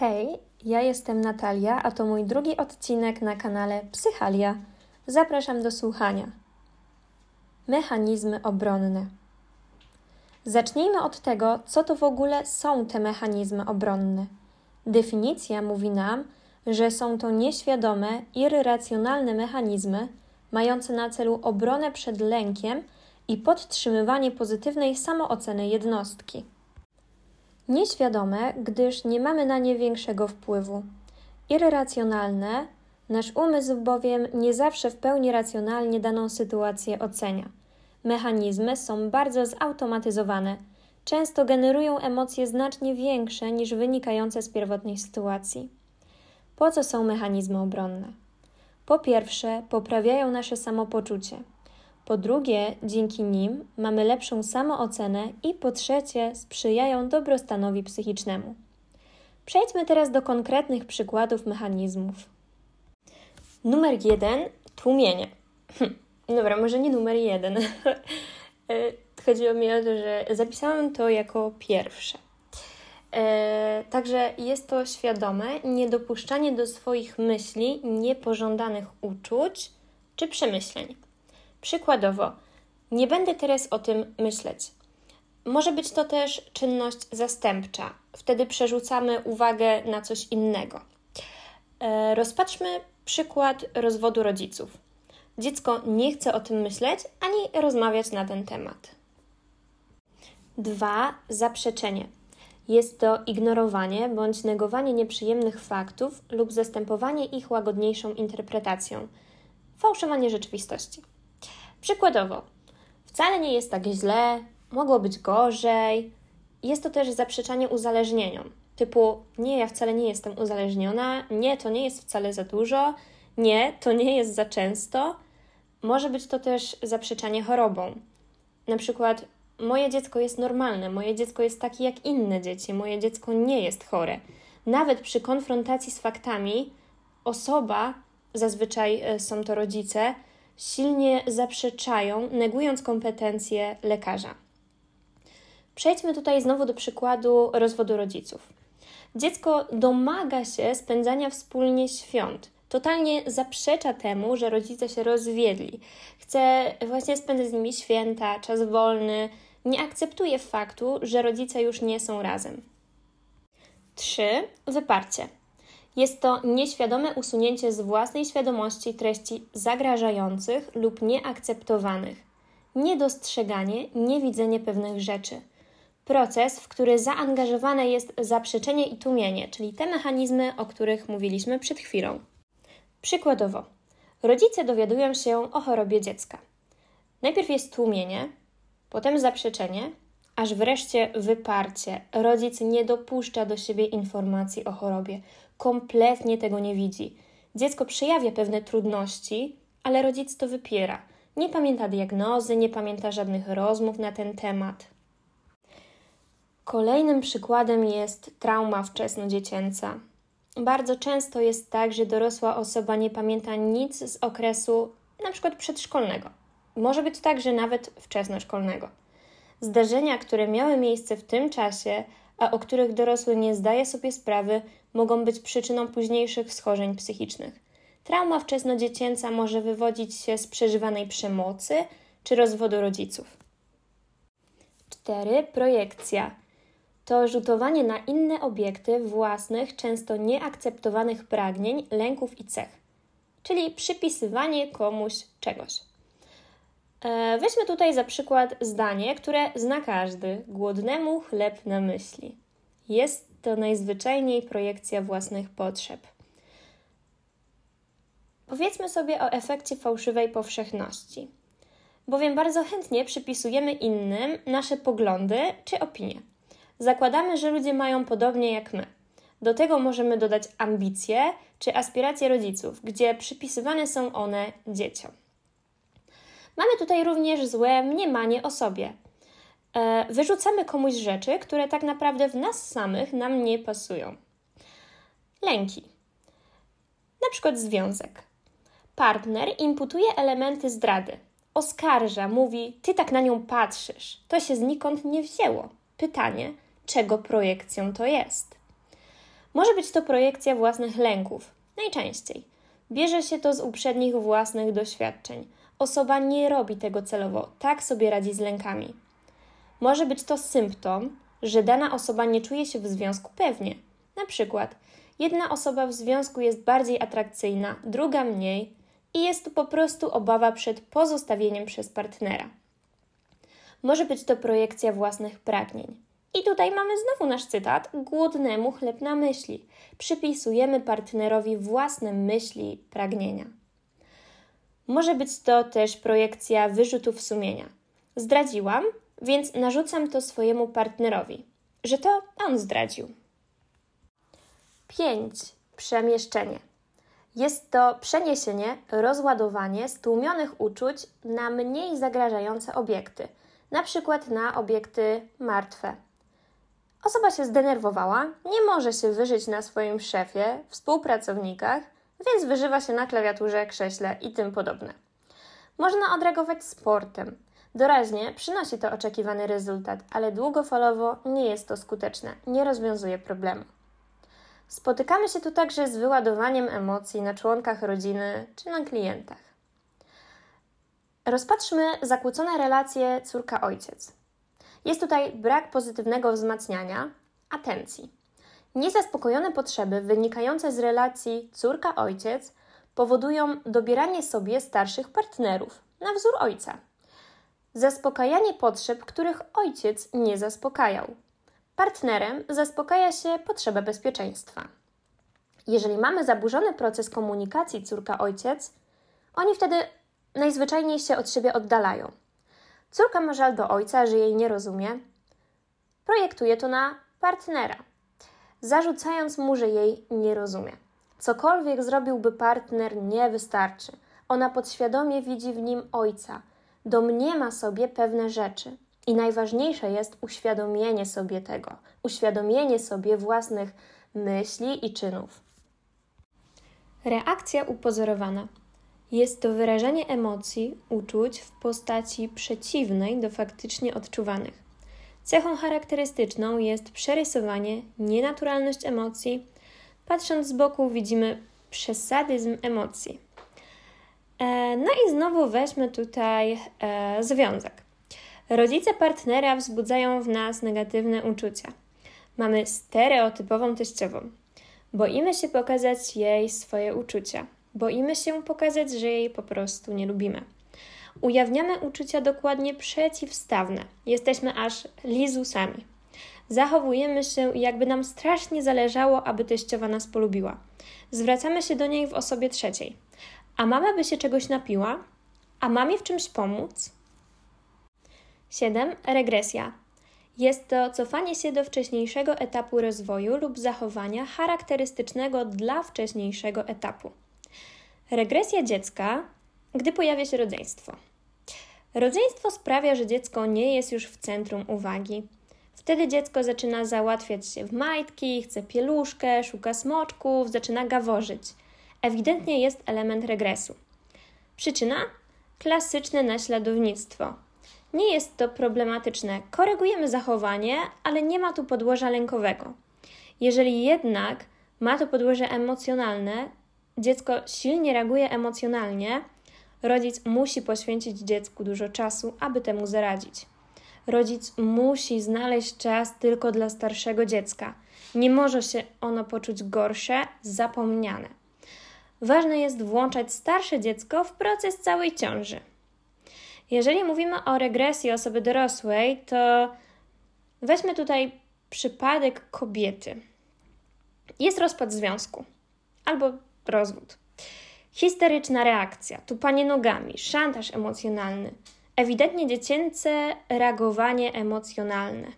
Hej, ja jestem Natalia, a to mój drugi odcinek na kanale Psychalia. Zapraszam do słuchania. Mechanizmy obronne. Zacznijmy od tego, co to w ogóle są te mechanizmy obronne. Definicja mówi nam, że są to nieświadome, irracjonalne mechanizmy mające na celu obronę przed lękiem i podtrzymywanie pozytywnej samooceny jednostki. Nieświadome, gdyż nie mamy na nie większego wpływu. Irracjonalne, nasz umysł bowiem nie zawsze w pełni racjonalnie daną sytuację ocenia. Mechanizmy są bardzo zautomatyzowane, często generują emocje znacznie większe niż wynikające z pierwotnej sytuacji. Po co są mechanizmy obronne? Po pierwsze, poprawiają nasze samopoczucie. Po drugie, dzięki nim mamy lepszą samoocenę i po trzecie, sprzyjają dobrostanowi psychicznemu. Przejdźmy teraz do konkretnych przykładów mechanizmów. Numer jeden tłumienie. Hm, dobra, może nie numer jeden. E, chodziło mi o to, że zapisałam to jako pierwsze. E, także jest to świadome niedopuszczanie do swoich myśli niepożądanych uczuć czy przemyśleń. Przykładowo, nie będę teraz o tym myśleć. Może być to też czynność zastępcza. Wtedy przerzucamy uwagę na coś innego. E, rozpatrzmy przykład rozwodu rodziców. Dziecko nie chce o tym myśleć ani rozmawiać na ten temat. Dwa Zaprzeczenie. Jest to ignorowanie bądź negowanie nieprzyjemnych faktów lub zastępowanie ich łagodniejszą interpretacją. Fałszowanie rzeczywistości. Przykładowo, wcale nie jest tak źle, mogło być gorzej. Jest to też zaprzeczanie uzależnieniom. Typu, nie, ja wcale nie jestem uzależniona, nie, to nie jest wcale za dużo, nie, to nie jest za często. Może być to też zaprzeczanie chorobą. Na przykład, moje dziecko jest normalne, moje dziecko jest takie jak inne dzieci, moje dziecko nie jest chore. Nawet przy konfrontacji z faktami, osoba, zazwyczaj e, są to rodzice, silnie zaprzeczają, negując kompetencje lekarza. Przejdźmy tutaj znowu do przykładu rozwodu rodziców. Dziecko domaga się spędzania wspólnie świąt. Totalnie zaprzecza temu, że rodzice się rozwiedli. Chce właśnie spędzać z nimi święta, czas wolny. Nie akceptuje faktu, że rodzice już nie są razem. 3. Wyparcie. Jest to nieświadome usunięcie z własnej świadomości treści zagrażających lub nieakceptowanych, niedostrzeganie, niewidzenie pewnych rzeczy. Proces, w który zaangażowane jest zaprzeczenie i tłumienie, czyli te mechanizmy, o których mówiliśmy przed chwilą. Przykładowo, rodzice dowiadują się o chorobie dziecka. Najpierw jest tłumienie, potem zaprzeczenie, aż wreszcie wyparcie. Rodzic nie dopuszcza do siebie informacji o chorobie, kompletnie tego nie widzi. Dziecko przejawia pewne trudności, ale rodzic to wypiera. Nie pamięta diagnozy, nie pamięta żadnych rozmów na ten temat. Kolejnym przykładem jest trauma wczesnodziecięca. Bardzo często jest tak, że dorosła osoba nie pamięta nic z okresu np. przedszkolnego. Może być tak, że nawet wczesnoszkolnego. Zdarzenia, które miały miejsce w tym czasie, a o których dorosły nie zdaje sobie sprawy, mogą być przyczyną późniejszych schorzeń psychicznych. Trauma wczesnodziecięca może wywodzić się z przeżywanej przemocy czy rozwodu rodziców. 4. Projekcja to rzutowanie na inne obiekty własnych, często nieakceptowanych pragnień, lęków i cech, czyli przypisywanie komuś czegoś. E, weźmy tutaj za przykład zdanie, które zna każdy: głodnemu chleb na myśli. Jest to najzwyczajniej projekcja własnych potrzeb. Powiedzmy sobie o efekcie fałszywej powszechności, bowiem bardzo chętnie przypisujemy innym nasze poglądy czy opinie. Zakładamy, że ludzie mają podobnie jak my. Do tego możemy dodać ambicje czy aspiracje rodziców, gdzie przypisywane są one dzieciom. Mamy tutaj również złe mniemanie o sobie. E, wyrzucamy komuś rzeczy, które tak naprawdę w nas samych nam nie pasują. Lęki. Na przykład związek. Partner imputuje elementy zdrady. Oskarża, mówi: Ty tak na nią patrzysz. To się znikąd nie wzięło. Pytanie, czego projekcją to jest? Może być to projekcja własnych lęków, najczęściej. Bierze się to z uprzednich własnych doświadczeń. Osoba nie robi tego celowo, tak sobie radzi z lękami. Może być to symptom, że dana osoba nie czuje się w związku pewnie. Na przykład, jedna osoba w związku jest bardziej atrakcyjna, druga mniej, i jest to po prostu obawa przed pozostawieniem przez partnera. Może być to projekcja własnych pragnień. I tutaj mamy znowu nasz cytat: głodnemu chleb na myśli. Przypisujemy partnerowi własne myśli, pragnienia. Może być to też projekcja wyrzutów sumienia. Zdradziłam, więc narzucam to swojemu partnerowi, że to on zdradził. 5. Przemieszczenie. Jest to przeniesienie, rozładowanie stłumionych uczuć na mniej zagrażające obiekty, na przykład na obiekty martwe. Osoba się zdenerwowała, nie może się wyżyć na swoim szefie, współpracownikach, więc wyżywa się na klawiaturze, krześle i tym podobne. Można odreagować sportem. Doraźnie przynosi to oczekiwany rezultat, ale długofalowo nie jest to skuteczne, nie rozwiązuje problemu. Spotykamy się tu także z wyładowaniem emocji na członkach rodziny czy na klientach. Rozpatrzmy zakłócone relacje córka-ojciec. Jest tutaj brak pozytywnego wzmacniania, atencji. Niezaspokojone potrzeby wynikające z relacji córka-ojciec powodują dobieranie sobie starszych partnerów na wzór ojca. Zaspokajanie potrzeb, których ojciec nie zaspokajał. Partnerem zaspokaja się potrzebę bezpieczeństwa. Jeżeli mamy zaburzony proces komunikacji córka-ojciec, oni wtedy najzwyczajniej się od siebie oddalają. Córka ma żal do ojca, że jej nie rozumie. Projektuje to na partnera, zarzucając mu, że jej nie rozumie. Cokolwiek zrobiłby partner, nie wystarczy. Ona podświadomie widzi w nim ojca, domniema sobie pewne rzeczy. I najważniejsze jest uświadomienie sobie tego, uświadomienie sobie własnych myśli i czynów. Reakcja upozorowana. Jest to wyrażanie emocji, uczuć w postaci przeciwnej do faktycznie odczuwanych. Cechą charakterystyczną jest przerysowanie, nienaturalność emocji. Patrząc z boku, widzimy przesadyzm emocji. E, no i znowu weźmy tutaj e, związek. Rodzice partnera wzbudzają w nas negatywne uczucia. Mamy stereotypową teściową. Boimy się pokazać jej swoje uczucia. Boimy się pokazać, że jej po prostu nie lubimy. Ujawniamy uczucia dokładnie przeciwstawne. Jesteśmy aż lizusami. Zachowujemy się, jakby nam strasznie zależało, aby teściowa nas polubiła. Zwracamy się do niej w osobie trzeciej. A mama by się czegoś napiła? A mamie w czymś pomóc? 7. Regresja. Jest to cofanie się do wcześniejszego etapu rozwoju lub zachowania charakterystycznego dla wcześniejszego etapu. Regresja dziecka, gdy pojawia się rodzeństwo. Rodzeństwo sprawia, że dziecko nie jest już w centrum uwagi. Wtedy dziecko zaczyna załatwiać się w majtki, chce pieluszkę, szuka smoczków, zaczyna gaworzyć. Ewidentnie jest element regresu. Przyczyna? Klasyczne naśladownictwo. Nie jest to problematyczne. Korygujemy zachowanie, ale nie ma tu podłoża lękowego. Jeżeli jednak ma to podłoże emocjonalne, dziecko silnie reaguje emocjonalnie, rodzic musi poświęcić dziecku dużo czasu, aby temu zaradzić. Rodzic musi znaleźć czas tylko dla starszego dziecka. Nie może się ono poczuć gorsze, zapomniane. Ważne jest włączać starsze dziecko w proces całej ciąży. Jeżeli mówimy o regresji osoby dorosłej, to weźmy tutaj przypadek kobiety. Jest rozpad związku albo rozwód. Histeryczna reakcja, tupanie nogami, szantaż emocjonalny, ewidentnie dziecięce reagowanie emocjonalne.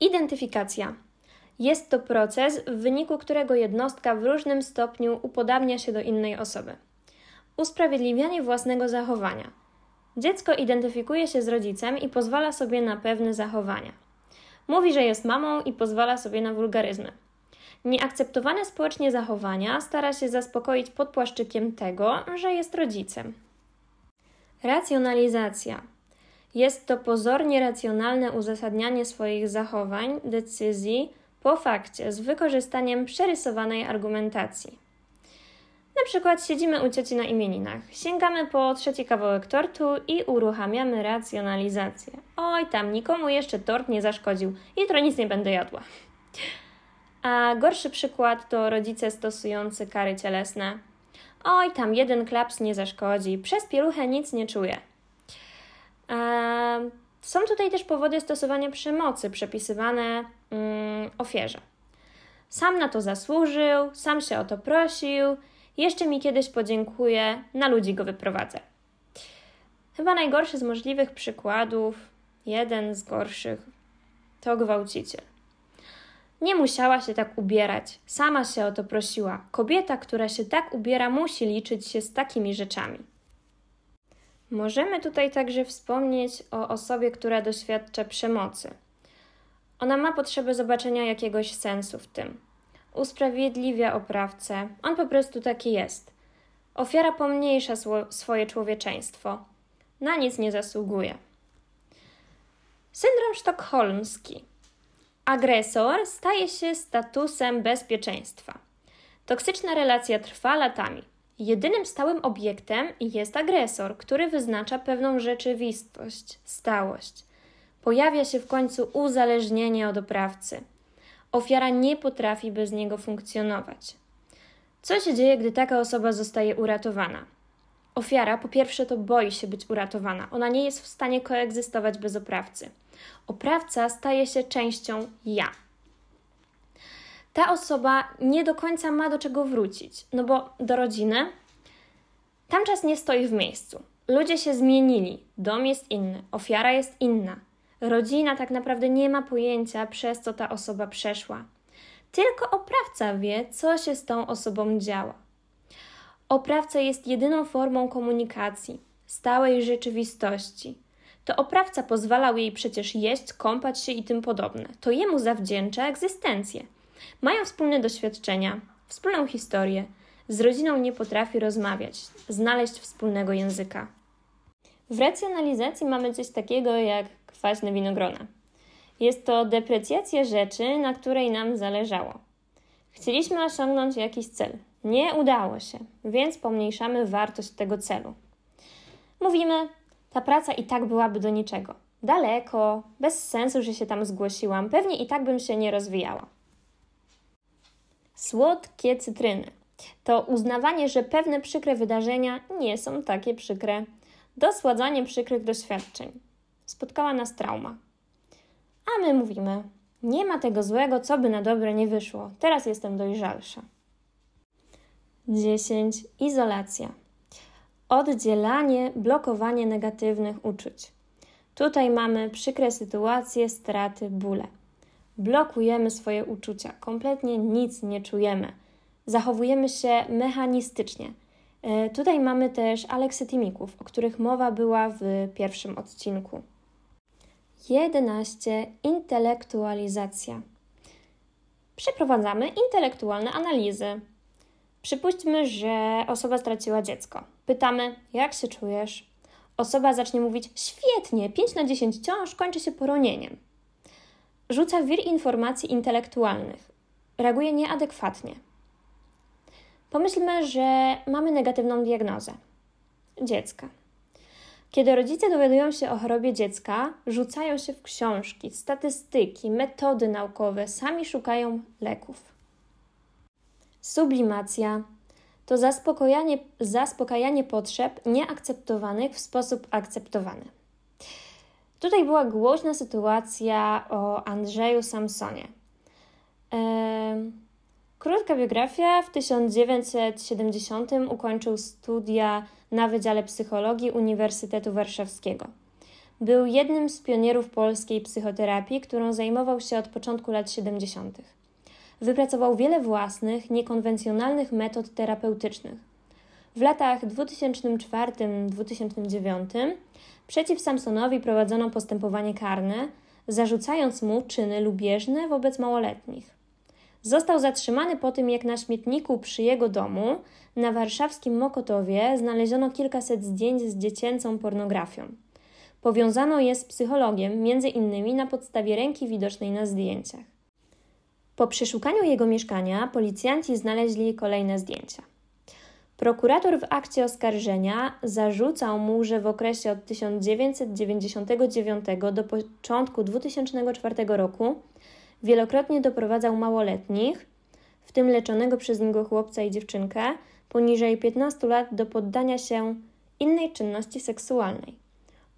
Identyfikacja. Jest to proces, w wyniku którego jednostka w różnym stopniu upodabnia się do innej osoby. Usprawiedliwianie własnego zachowania. Dziecko identyfikuje się z rodzicem i pozwala sobie na pewne zachowania. Mówi, że jest mamą i pozwala sobie na wulgaryzmy. Nieakceptowane społecznie zachowania stara się zaspokoić pod płaszczykiem tego, że jest rodzicem. Racjonalizacja. Jest to pozornie racjonalne uzasadnianie swoich zachowań, decyzji po fakcie z wykorzystaniem przerysowanej argumentacji. Na przykład siedzimy u cioci na imieninach, sięgamy po trzeci kawałek tortu i uruchamiamy racjonalizację. Oj, tam nikomu jeszcze tort nie zaszkodził, jutro nic nie będę jadła. A gorszy przykład to rodzice stosujący kary cielesne. Oj, tam jeden klaps nie zaszkodzi, przez pieluchę nic nie czuję. Są tutaj też powody stosowania przemocy przepisywane mm, ofierze. Sam na to zasłużył, sam się o to prosił, jeszcze mi kiedyś podziękuję, na ludzi go wyprowadzę. Chyba najgorszy z możliwych przykładów, jeden z gorszych, to gwałciciel. Nie musiała się tak ubierać, sama się o to prosiła. Kobieta, która się tak ubiera, musi liczyć się z takimi rzeczami. Możemy tutaj także wspomnieć o osobie, która doświadcza przemocy. Ona ma potrzebę zobaczenia jakiegoś sensu w tym. Usprawiedliwia oprawcę, on po prostu taki jest. Ofiara pomniejsza swoje człowieczeństwo. Na nic nie zasługuje. Syndrom sztokholmski. Agresor staje się statusem bezpieczeństwa. Toksyczna relacja trwa latami. Jedynym stałym obiektem jest agresor, który wyznacza pewną rzeczywistość, stałość. Pojawia się w końcu uzależnienie od oprawcy. Ofiara nie potrafi bez niego funkcjonować. Co się dzieje, gdy taka osoba zostaje uratowana? Ofiara po pierwsze to boi się być uratowana. Ona nie jest w stanie koegzystować bez oprawcy. Oprawca staje się częścią ja. Ta osoba nie do końca ma do czego wrócić, no bo do rodziny tam czas nie stoi w miejscu. Ludzie się zmienili, dom jest inny, ofiara jest inna. Rodzina tak naprawdę nie ma pojęcia, przez co ta osoba przeszła. Tylko oprawca wie, co się z tą osobą działa. Oprawca jest jedyną formą komunikacji, stałej rzeczywistości. To oprawca pozwalał jej przecież jeść, kąpać się i tym podobne. To jemu zawdzięcza egzystencję. Mają wspólne doświadczenia, wspólną historię. Z rodziną nie potrafi rozmawiać, znaleźć wspólnego języka. W racjonalizacji mamy coś takiego jak kwaśne winogrona. Jest to deprecjacja rzeczy, na której nam zależało. Chcieliśmy osiągnąć jakiś cel. Nie udało się, więc pomniejszamy wartość tego celu. Mówimy, ta praca i tak byłaby do niczego. Daleko, bez sensu, że się tam zgłosiłam, pewnie i tak bym się nie rozwijała. Słodkie cytryny to uznawanie, że pewne przykre wydarzenia nie są takie przykre. Dosładzanie przykrych doświadczeń. Spotkała nas trauma. A my mówimy: Nie ma tego złego, co by na dobre nie wyszło. Teraz jestem dojrzalsza. 10. Izolacja. Oddzielanie, blokowanie negatywnych uczuć. Tutaj mamy przykre sytuacje, straty, bóle. Blokujemy swoje uczucia, kompletnie nic nie czujemy. Zachowujemy się mechanistycznie. E, tutaj mamy też aleksytimików, o których mowa była w pierwszym odcinku. 11. Intelektualizacja. Przeprowadzamy intelektualne analizy. Przypuśćmy, że osoba straciła dziecko. Pytamy, jak się czujesz? Osoba zacznie mówić: Świetnie, 5 na 10 ciąż kończy się poronieniem. Rzuca wir informacji intelektualnych. Reaguje nieadekwatnie. Pomyślmy, że mamy negatywną diagnozę dziecka. Kiedy rodzice dowiadują się o chorobie dziecka, rzucają się w książki, statystyki, metody naukowe, sami szukają leków. Sublimacja to zaspokajanie, zaspokajanie potrzeb nieakceptowanych w sposób akceptowany. Tutaj była głośna sytuacja o Andrzeju Samsonie. Krótka biografia. W 1970 ukończył studia na Wydziale Psychologii Uniwersytetu Warszawskiego. Był jednym z pionierów polskiej psychoterapii, którą zajmował się od początku lat 70. Wypracował wiele własnych, niekonwencjonalnych metod terapeutycznych. W latach 2004-2009 przeciw Samsonowi prowadzono postępowanie karne, zarzucając mu czyny lubieżne wobec małoletnich. Został zatrzymany po tym, jak na śmietniku przy jego domu na warszawskim Mokotowie znaleziono kilkaset zdjęć z dziecięcą pornografią. Powiązano je z psychologiem, między innymi na podstawie ręki widocznej na zdjęciach. Po przeszukaniu jego mieszkania policjanci znaleźli kolejne zdjęcia. Prokurator w akcie oskarżenia zarzucał mu, że w okresie od 1999 do początku 2004 roku wielokrotnie doprowadzał małoletnich, w tym leczonego przez niego chłopca i dziewczynkę, poniżej 15 lat do poddania się innej czynności seksualnej.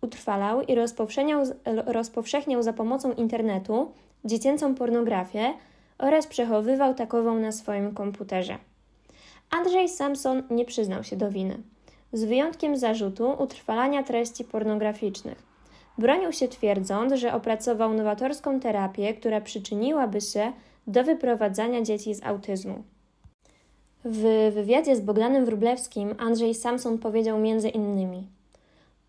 Utrwalał i rozpowszechniał, rozpowszechniał za pomocą internetu dziecięcą pornografię oraz przechowywał takową na swoim komputerze. Andrzej Samson nie przyznał się do winy, z wyjątkiem zarzutu utrwalania treści pornograficznych. Bronił się twierdząc, że opracował nowatorską terapię, która przyczyniłaby się do wyprowadzania dzieci z autyzmu. W wywiadzie z Bogdanem Wrublewskim Andrzej Samson powiedział między innymi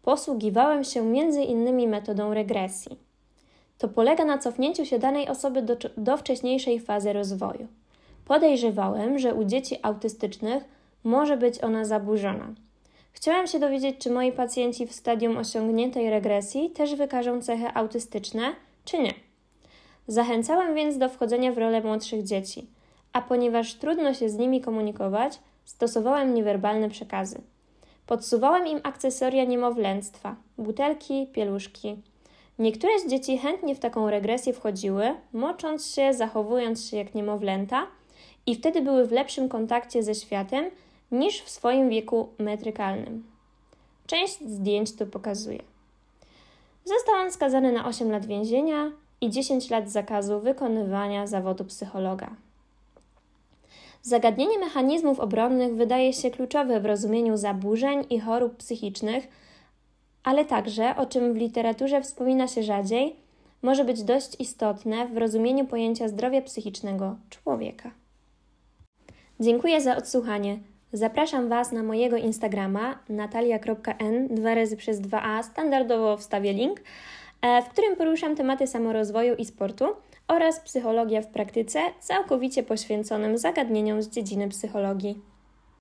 Posługiwałem się między innymi metodą regresji. To polega na cofnięciu się danej osoby do, do wcześniejszej fazy rozwoju. Podejrzewałem, że u dzieci autystycznych może być ona zaburzona. Chciałem się dowiedzieć, czy moi pacjenci w stadium osiągniętej regresji też wykażą cechy autystyczne, czy nie. Zachęcałem więc do wchodzenia w rolę młodszych dzieci, a ponieważ trudno się z nimi komunikować, stosowałem niewerbalne przekazy. Podsuwałem im akcesoria niemowlęctwa, butelki, pieluszki. Niektóre z dzieci chętnie w taką regresję wchodziły, mocząc się, zachowując się jak niemowlęta – i wtedy były w lepszym kontakcie ze światem niż w swoim wieku metrykalnym. Część zdjęć to pokazuje. Został on skazany na 8 lat więzienia i 10 lat zakazu wykonywania zawodu psychologa. Zagadnienie mechanizmów obronnych wydaje się kluczowe w rozumieniu zaburzeń i chorób psychicznych, ale także, o czym w literaturze wspomina się rzadziej, może być dość istotne w rozumieniu pojęcia zdrowia psychicznego człowieka. Dziękuję za odsłuchanie. Zapraszam Was na mojego Instagrama natalia.n, dwa razy przez 2a, standardowo wstawię link, e, w którym poruszam tematy samorozwoju i sportu oraz psychologia w praktyce, całkowicie poświęconym zagadnieniom z dziedziny psychologii.